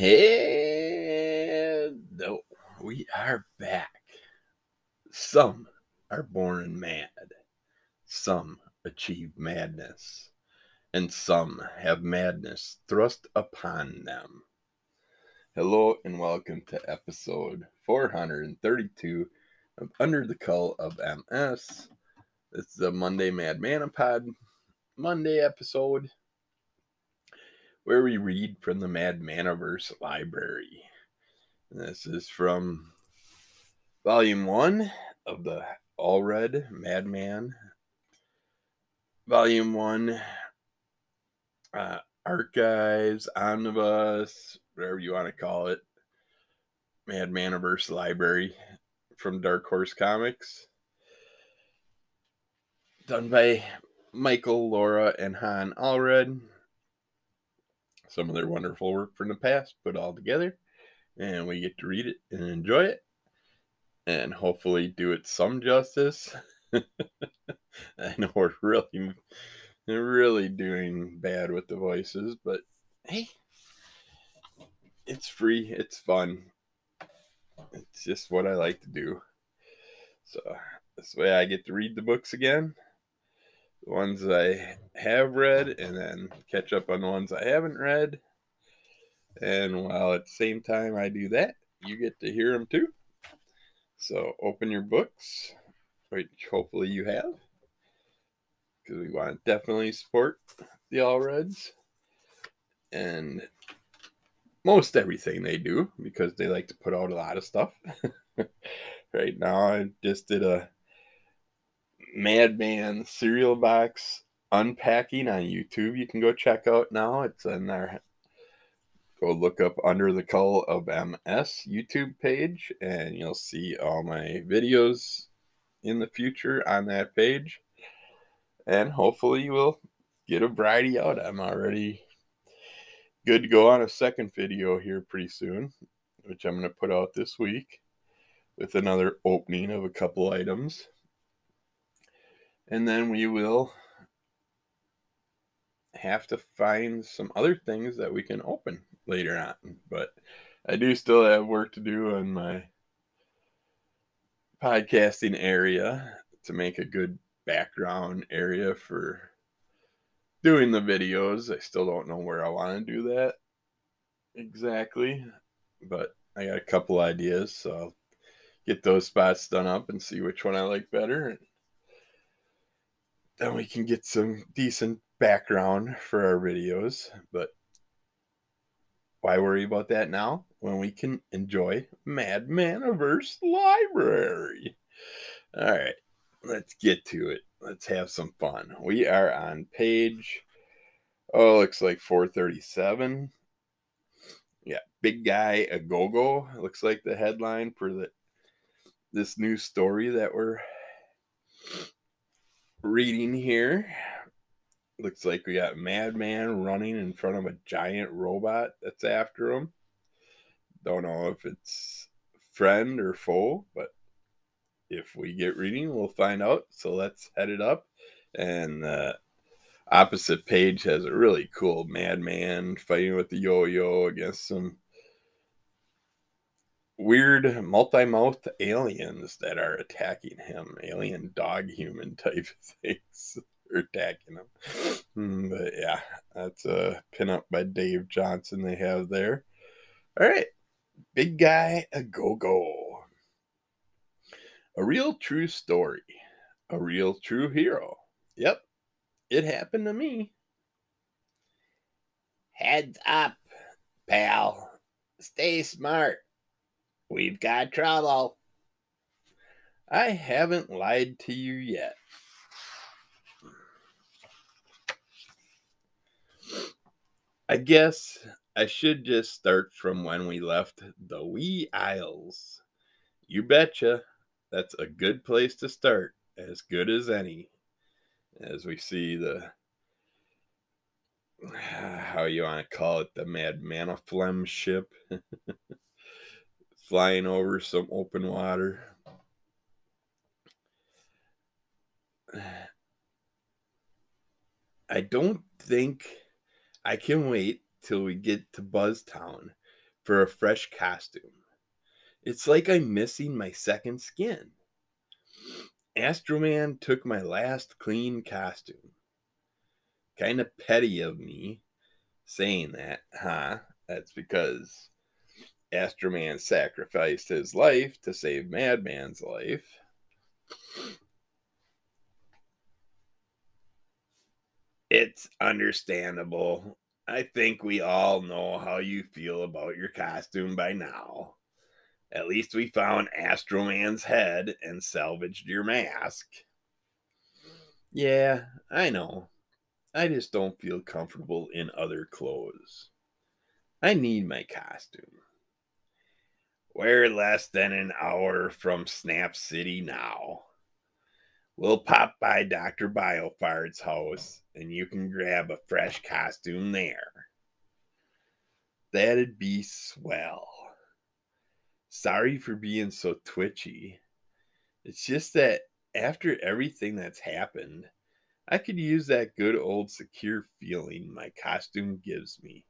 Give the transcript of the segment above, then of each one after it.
And we are back. Some are born mad, some achieve madness, and some have madness thrust upon them. Hello, and welcome to episode 432 of Under the Cull of MS. This is a Monday Mad Manapod Monday episode where we read from the Mad Manaverse library. This is from volume one of the Allred Madman, volume one, uh, archives, omnibus, whatever you want to call it, Mad Manaverse library from Dark Horse Comics. Done by Michael, Laura, and Han Allred some of their wonderful work from the past put all together, and we get to read it and enjoy it, and hopefully do it some justice. I know we're really, really doing bad with the voices, but hey, it's free, it's fun. It's just what I like to do. So this way I get to read the books again ones I have read and then catch up on the ones I haven't read. And while at the same time I do that, you get to hear them too. So open your books, which hopefully you have, because we want to definitely support the Allreds and most everything they do because they like to put out a lot of stuff. right now, I just did a Madman cereal box unpacking on YouTube. You can go check out now. It's in there. Go look up Under the Cull of MS YouTube page, and you'll see all my videos in the future on that page. And hopefully, you will get a variety out. I'm already good to go on a second video here pretty soon, which I'm going to put out this week with another opening of a couple items and then we will have to find some other things that we can open later on. But I do still have work to do on my podcasting area to make a good background area for doing the videos. I still don't know where I want to do that exactly, but I got a couple ideas, so I'll get those spots done up and see which one I like better then we can get some decent background for our videos. But why worry about that now when we can enjoy Mad Manaverse Library? All right, let's get to it. Let's have some fun. We are on page, oh, looks like 437. Yeah, Big Guy A Go Go looks like the headline for the this new story that we're reading here. Looks like we got Madman running in front of a giant robot that's after him. Don't know if it's friend or foe, but if we get reading, we'll find out. So let's head it up. And opposite page has a really cool Madman fighting with the yo yo against some weird multi-mouth aliens that are attacking him alien dog human type things are attacking him. Hmm, but yeah that's a pinup by dave johnson they have there. All right big guy a go-go. A real true story a real true hero. Yep it happened to me. Heads up pal. Stay smart We've got trouble. I haven't lied to you yet. I guess I should just start from when we left the Wee Isles. You betcha. That's a good place to start, as good as any. As we see the how you want to call it, the Mad Manaflem ship. flying over some open water. I don't think I can wait till we get to Buzztown for a fresh costume. It's like I'm missing my second skin. Astroman took my last clean costume. Kind of petty of me saying that, huh? That's because Astroman sacrificed his life to save Madman's life. It's understandable. I think we all know how you feel about your costume by now. At least we found Astroman's head and salvaged your mask. Yeah, I know. I just don't feel comfortable in other clothes. I need my costume. We're less than an hour from Snap City now. We'll pop by Dr. Boiffard's house and you can grab a fresh costume there. That'd be swell. Sorry for being so twitchy. It's just that after everything that's happened, I could use that good old secure feeling my costume gives me.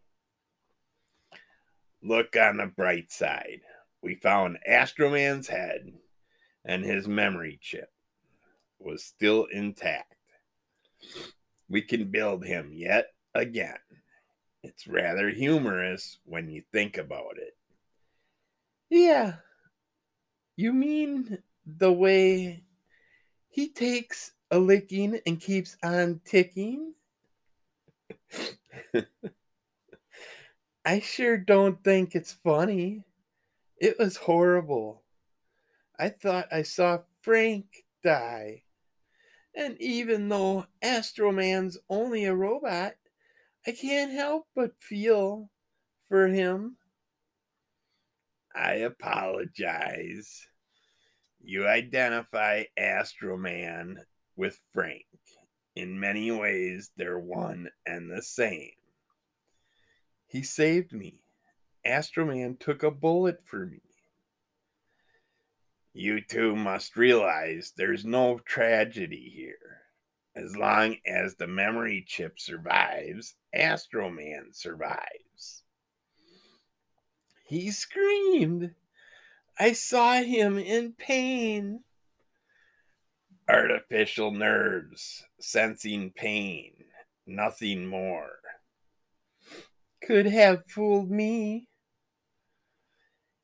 Look on the bright side. We found Astroman's head, and his memory chip was still intact. We can build him yet again. It's rather humorous when you think about it. Yeah. You mean the way he takes a licking and keeps on ticking? I sure don't think it's funny. It was horrible. I thought I saw Frank die. And even though Astroman's only a robot, I can't help but feel for him. I apologize. You identify Astroman with Frank. In many ways, they're one and the same. He saved me. Astroman took a bullet for me. You two must realize there's no tragedy here. As long as the memory chip survives, Astroman survives. He screamed. I saw him in pain. Artificial nerves, sensing pain, nothing more. Could have fooled me.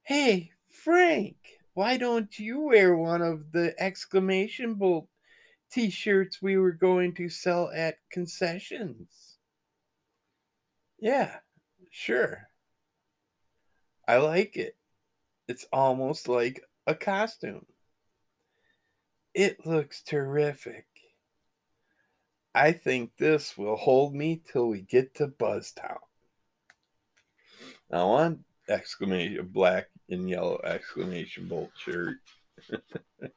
Hey, Frank, why don't you wear one of the exclamation bolt t shirts we were going to sell at concessions? Yeah, sure. I like it. It's almost like a costume. It looks terrific. I think this will hold me till we get to Buzztown. Now want exclamation black and yellow exclamation bolt shirt.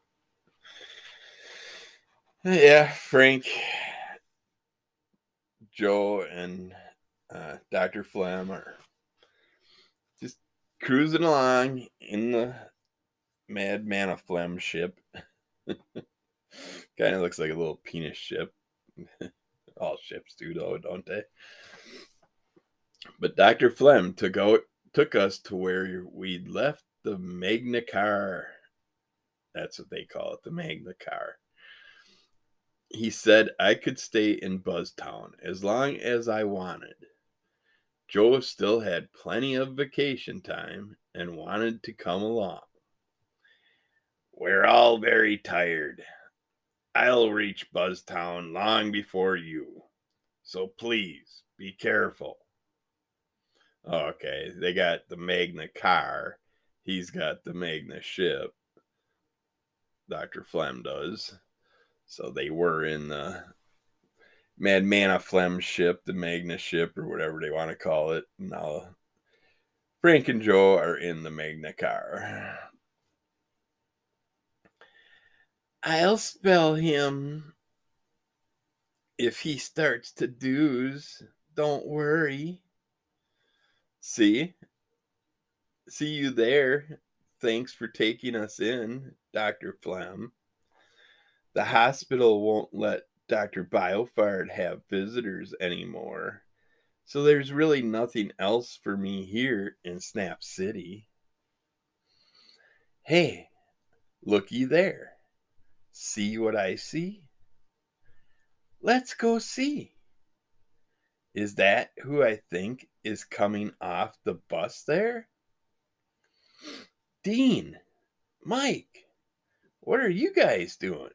yeah, Frank, Joe, and uh, Dr. Flem are just cruising along in the Madman of Flem ship. kind of looks like a little penis ship. All ships do, though, don't they? But Dr. Flem took out took us to where we'd left the Magna Car. That's what they call it, the Magna Car. He said I could stay in Buzztown as long as I wanted. Joe still had plenty of vacation time and wanted to come along. We're all very tired. I'll reach Buzztown long before you. So please be careful. Oh, okay, they got the Magna car. He's got the Magna ship. Dr. Flem does. So they were in the Mad Mana Flem ship, the Magna ship, or whatever they want to call it. Now Frank and Joe are in the Magna car. I'll spell him if he starts to doze. Don't worry. See? See you there. Thanks for taking us in, Dr. Flem. The hospital won't let Dr. Boiffard have visitors anymore, So there's really nothing else for me here in Snap City. Hey, looky there. See what I see? Let's go see. Is that who I think is coming off the bus there? Dean, Mike, what are you guys doing?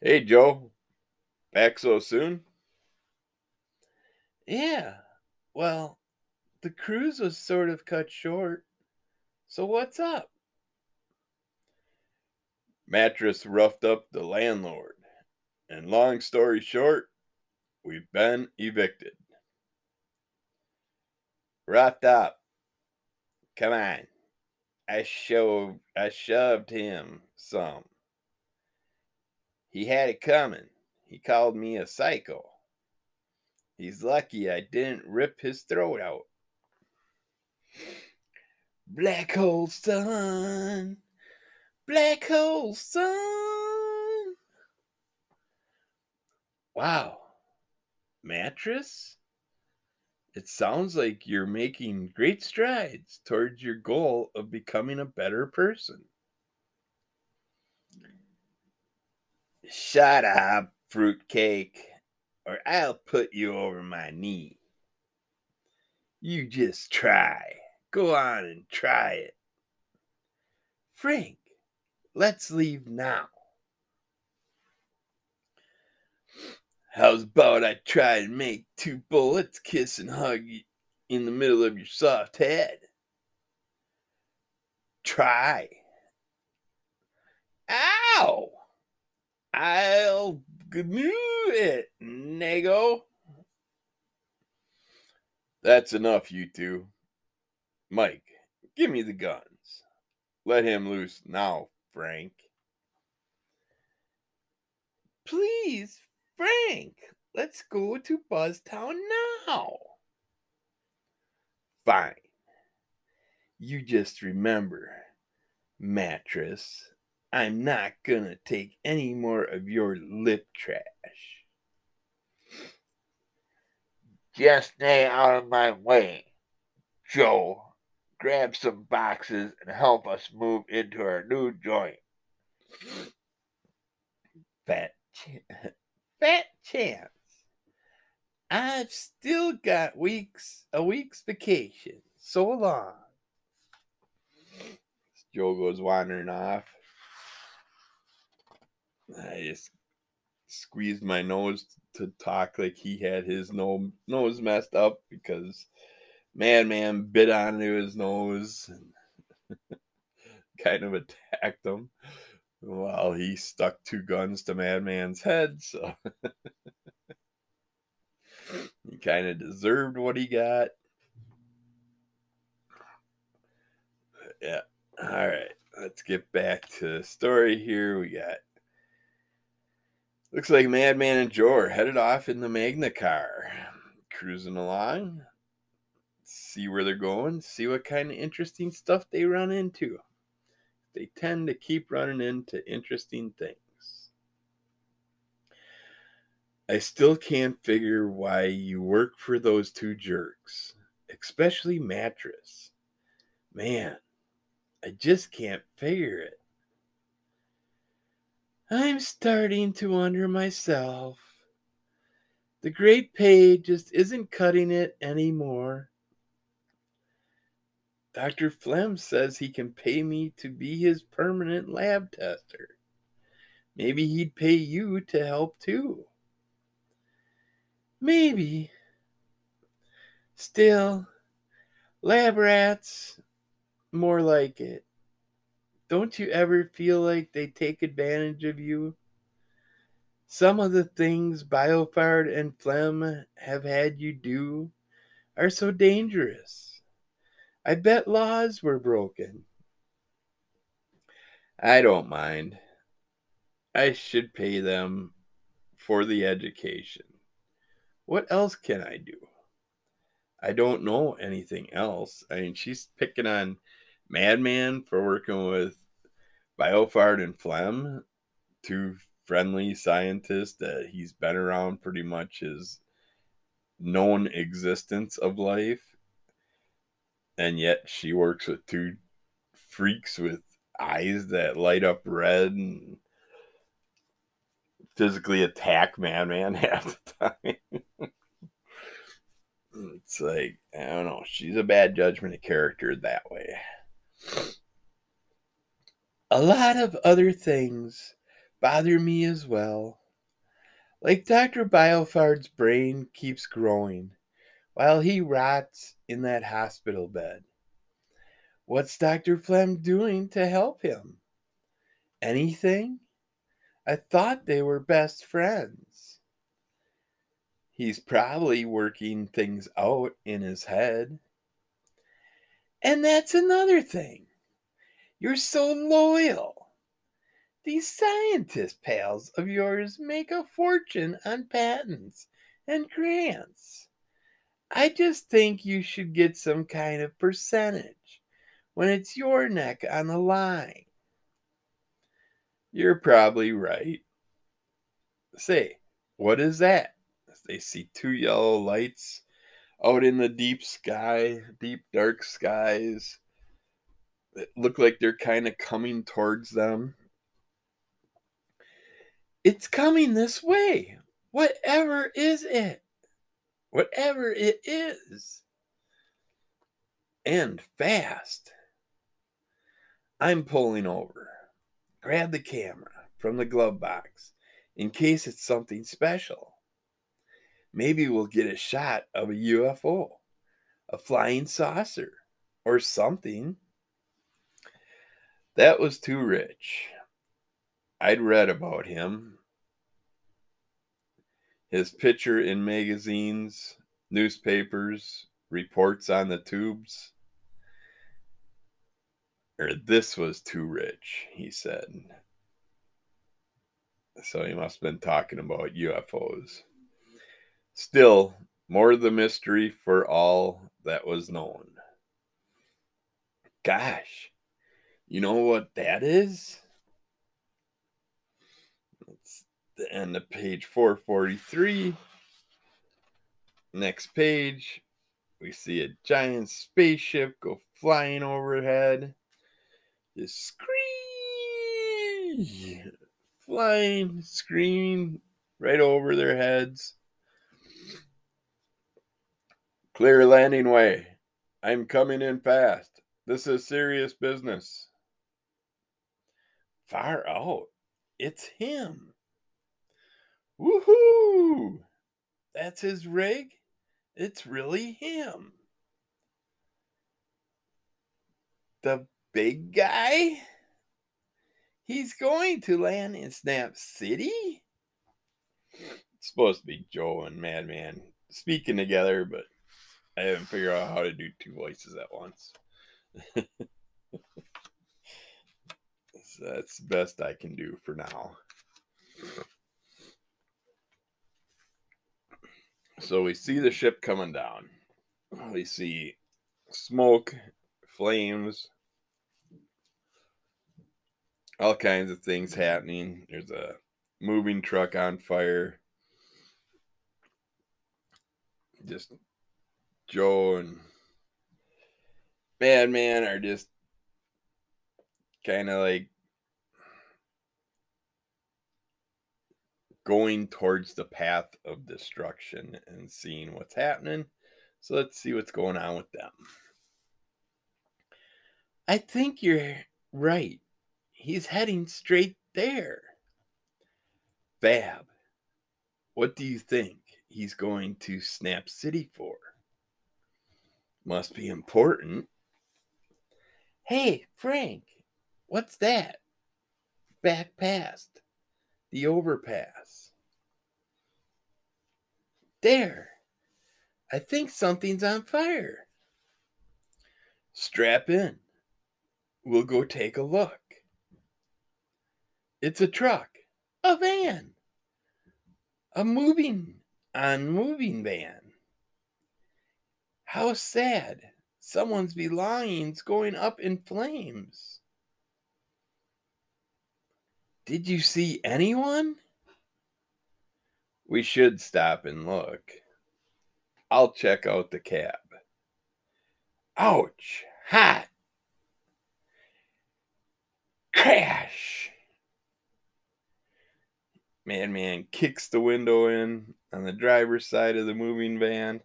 Hey, Joe. Back so soon? Yeah. Well, the cruise was sort of cut short. So what's up? Mattress roughed up the landlord. And long story short, we've been evicted. Roughed up. Come on. I shoved I shoved him some. He had it coming. He called me a psycho. He's lucky I didn't rip his throat out. Black hole sun. Black hole sun. Wow. Mattress? It sounds like you're making great strides towards your goal of becoming a better person. Shut up, fruitcake, or I'll put you over my knee. You just try. Go on and try it. Frank, let's leave now. How's about I try and make two bullets kiss and hug you in the middle of your soft head? Try. Ow! I'll gnu it, Nago. That's enough, you two. Mike, give me the guns. Let him loose now, Frank. Please, Frank, let's go to Buzztown now. Fine. You just remember, mattress, I'm not gonna take any more of your lip trash. Just stay out of my way. Joe, grab some boxes and help us move into our new joint. Fat, fat chance. I've still got weeks, a week's vacation. So long. Joe goes wandering off. I just squeezed my nose to talk like he had his no, nose messed up because Madman bit onto his nose and kind of attacked him while he stuck two guns to Madman's head. So he kind of deserved what he got. Yeah. All right. Let's get back to the story here. We got Looks like Madman and Joe are headed off in the Magna car, cruising along. See where they're going, see what kind of interesting stuff they run into. They tend to keep running into interesting things. I still can't figure why you work for those two jerks, especially Mattress. Man, I just can't figure it. I'm starting to wonder myself. The great pay just isn't cutting it anymore. Dr. Flem says he can pay me to be his permanent lab tester. Maybe he'd pay you to help too. Maybe. Still, lab rats, more like it. Don't you ever feel like they take advantage of you? Some of the things Boiffard and Flem have had you do are so dangerous. I bet laws were broken. I don't mind. I should pay them for the education. What else can I do? I don't know anything else. I mean, she's picking on Madman for working with Boiffard and Flem, two friendly scientists that he's been around pretty much his known existence of life. And yet she works with two freaks with eyes that light up red and physically attack Madman half the time. it's like, I don't know. She's a bad judgment of character that way. A lot of other things bother me as well. Like Dr. Boiffard's brain keeps growing while he rots in that hospital bed. What's Dr. Flem doing to help him? Anything? I thought they were best friends. He's probably working things out in his head. And that's another thing. You're so loyal. These scientist pals of yours make a fortune on patents and grants. I just think you should get some kind of percentage when it's your neck on the line. You're probably right. Say, what is that? They see two yellow lights out in the deep sky, deep dark skies that look like they're kind of coming towards them. It's coming this way. Whatever is it? Whatever it is. And fast. I'm pulling over. Grab the camera from the glove box in case it's something special. Maybe we'll get a shot of a UFO, a flying saucer, or something. That was too rich. I'd read about him. His picture in magazines, newspapers, reports on the tubes or this was too rich, he said. So he must have been talking about UFOs. Still, more of the mystery for all that was known. Gosh, you know what that is? It's the end of page 443. Next page, we see a giant spaceship go flying overhead. Just scream, flying, screaming right over their heads. Clear landing way. I'm coming in fast. This is serious business. Far out. It's him. Woohoo! That's his rig. It's really him. The big guy? He's going to land in Snap City? It's supposed to be Joe and Madman speaking together, but I haven't figured out how to do two voices at once. so that's the best I can do for now. So we see the ship coming down. We see smoke, flames, all kinds of things happening. There's a moving truck on fire. Just Joe and Madman are just kind of like going towards the path of destruction and seeing what's happening. So let's see what's going on with them. I think you're right. He's heading straight there. Fab, what do you think he's going to Snap City for? Must be important. Hey, Frank, what's that? Back past the overpass. There. I think something's on fire. Strap in. We'll go take a look. It's a truck, a van, a moving on moving van. How sad. Someone's belongings going up in flames. Did you see anyone? We should stop and look. I'll check out the cab. Ouch! Hot! Crash! Madman kicks the window in on the driver's side of the moving van.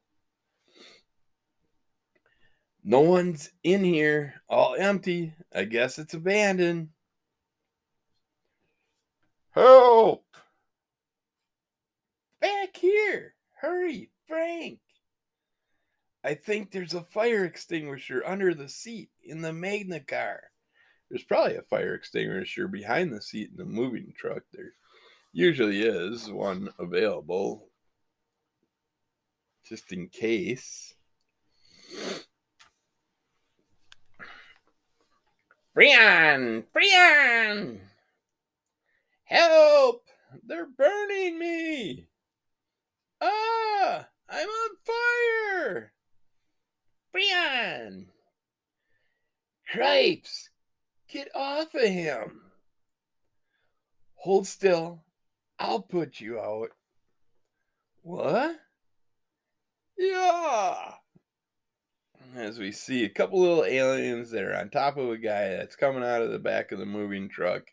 No one's in here, all empty. I guess it's abandoned. Help! Back here! Hurry, Frank! I think there's a fire extinguisher under the seat in the Magna car. There's probably a fire extinguisher behind the seat in the moving truck. There usually is one available just in case. Freon! Freon! Help! They're burning me! Ah! I'm on fire! Brian! Cripes! Get off of him! Hold still. I'll put you out. What? Yeah! as we see a couple little aliens that are on top of a guy that's coming out of the back of the moving truck.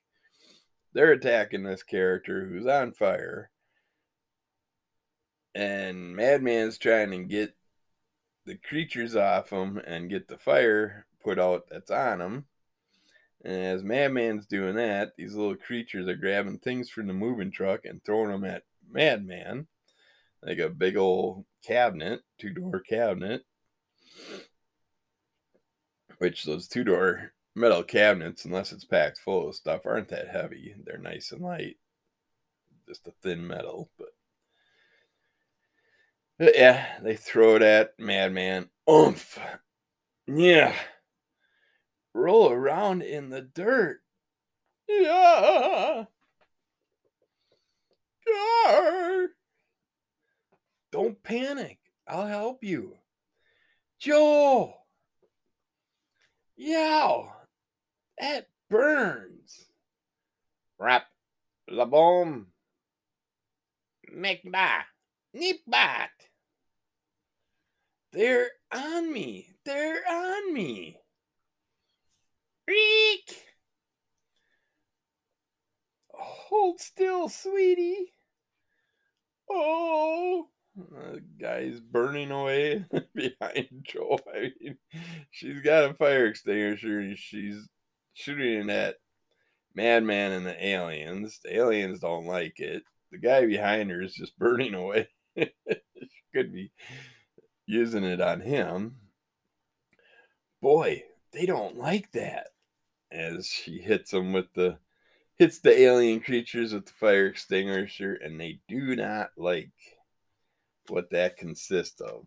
They're attacking this character who's on fire. And Madman's trying to get the creatures off him and get the fire put out that's on him. And as Madman's doing that, these little creatures are grabbing things from the moving truck and throwing them at Madman. Like a big old cabinet, two door cabinet which those two door metal cabinets, unless it's packed full of stuff, aren't that heavy. They're nice and light, just a thin metal. But, but yeah, they throw it at Madman. Oomph. Yeah. Roll around in the dirt. Yeah. Gar. Don't panic. I'll help you. Joe. Yow, that burns. Rap la bomb. Mekba. Nipbat. They're on me. They're on me. Reek. Hold still, sweetie. Oh. The guy's burning away behind Joe. I mean, she's got a fire extinguisher and she's shooting at Madman and the aliens. The aliens don't like it. The guy behind her is just burning away. could be using it on him. Boy, they don't like that. As she hits them with the hits the alien creatures with the fire extinguisher, and they do not like what that consists of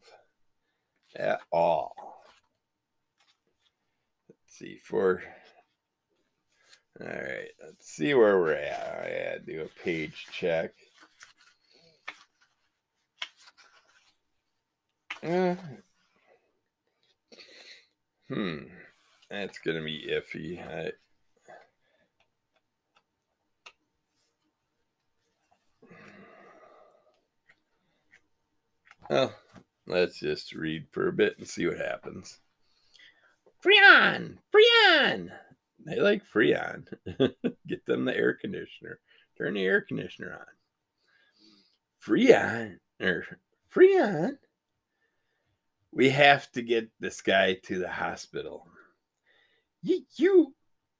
at all. Let's see for all right, let's see where we're at. I had to do a page check. Uh, hmm, that's gonna be iffy. I, Well, let's just read for a bit and see what happens. Freon! Freon! They like Freon. Get them the air conditioner. Turn the air conditioner on. Freon! Or Freon! We have to get this guy to the hospital. You, you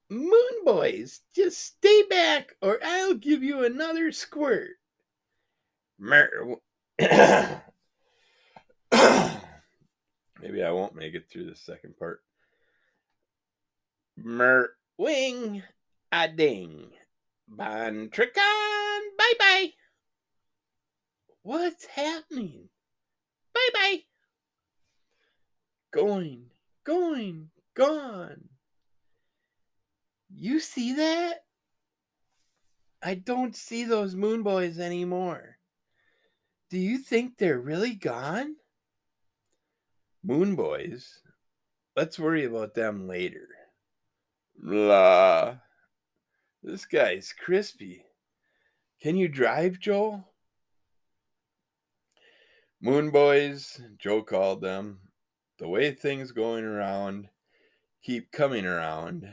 moon boys, just stay back or I'll give you another squirt. Maybe I won't make it through the second part. Mer wing a ding. Bon tricon. Bye bye. What's happening? Bye bye. Going, going, gone. You see that? I don't see those moon boys anymore. Do you think they're really gone? Moon boys, let's worry about them later. Blah. This guy's crispy. Can you drive, Joel? Moon Boys, Joe called them. The way things going around keep coming around.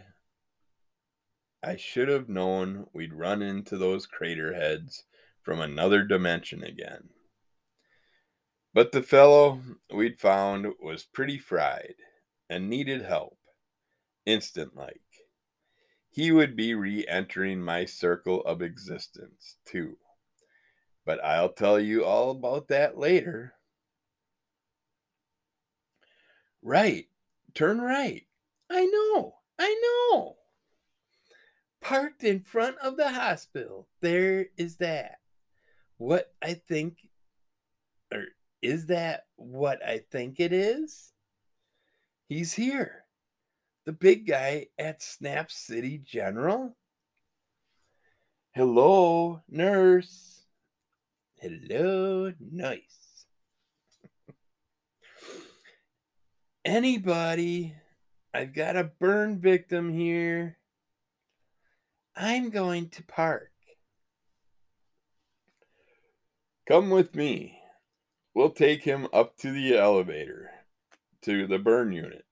I should have known we'd run into those crater heads from another dimension again. But the fellow we'd found was pretty fried and needed help, instant like. He would be re entering my circle of existence, too. But I'll tell you all about that later. Right, turn right. I know, I know. Parked in front of the hospital. There is that. What I think, or is that what I think it is? He's here. The big guy at Snap City General. Hello, nurse. Hello, nice. Anybody? I've got a burn victim here. I'm going to park. Come with me. We'll take him up to the elevator, to the burn unit.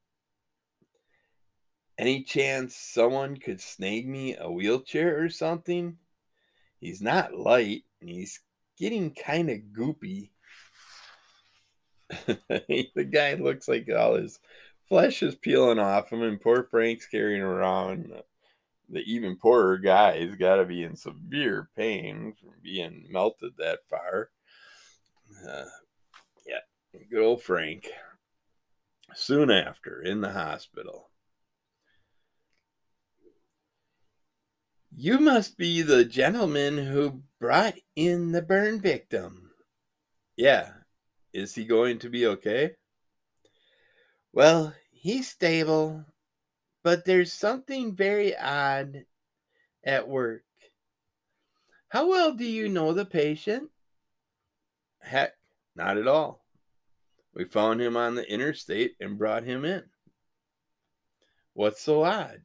Any chance someone could snag me a wheelchair or something? He's not light and he's getting kind of goopy. the guy looks like all his flesh is peeling off him, and poor Frank's carrying around. The even poorer guy. He's got to be in severe pain from being melted that far. Uh, yeah, good old Frank. Soon after, in the hospital. You must be the gentleman who brought in the burn victim. Yeah. Is he going to be okay? Well, he's stable, but there's something very odd at work. How well do you know the patient? Heck, not at all. We found him on the interstate and brought him in. What's so odd?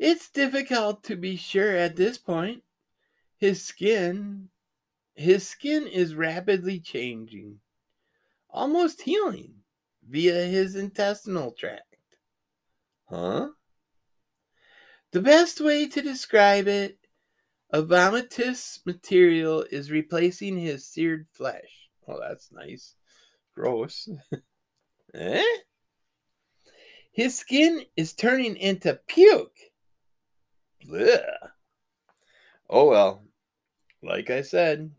It's difficult to be sure at this point. His skin his skin is rapidly changing, almost healing via his intestinal tract. Huh? The best way to describe it a vomitous material is replacing his seared flesh. Well, that's nice. Gross. eh? His skin is turning into puke. Blech. Oh well. Like I said,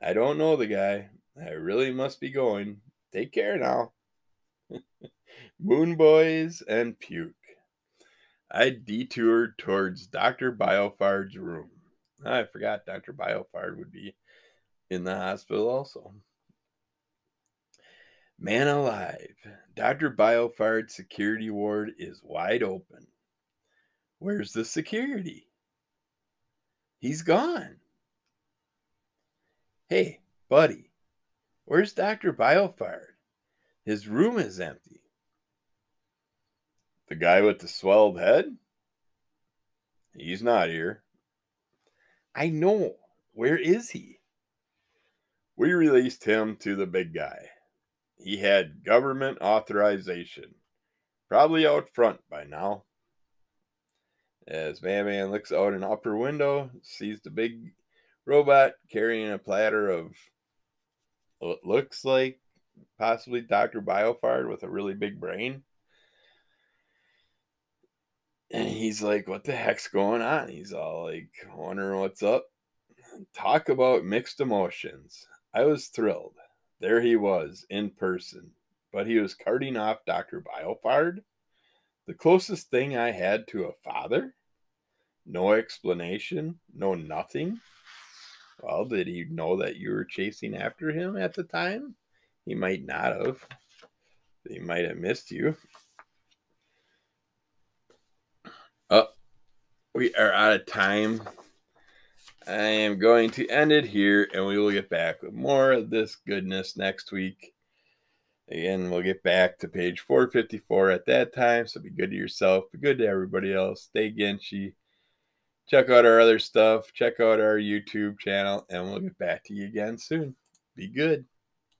I don't know the guy. I really must be going. Take care now. Moon Boys and Puke. I detoured towards Dr. Boiffard's room. I forgot Dr. Boiffard would be in the hospital also. Man alive, Dr. Boiffard's security ward is wide open. Where's the security? He's gone. Hey, buddy, where's Dr. Boiffard? His room is empty. The guy with the swelled head? He's not here. I know. Where is he? We released him to the big guy. He had government authorization. Probably out front by now. As Man Man looks out an upper window, sees the big robot carrying a platter of what looks like possibly Dr. Boiffard with a really big brain. And he's like, What the heck's going on? He's all like, wondering what's up. Talk about mixed emotions. I was thrilled. There he was in person, but he was carting off Dr. Boiffard, the closest thing I had to a father. No explanation, no nothing. Well, did he know that you were chasing after him at the time? He might not have. He might have missed you. Oh, we are out of time. I am going to end it here and we will get back with more of this goodness next week. Again, we'll get back to page 454 at that time. So be good to yourself, be good to everybody else. Stay Genshy. Check out our other stuff. Check out our YouTube channel, and we'll get back to you again soon. Be good.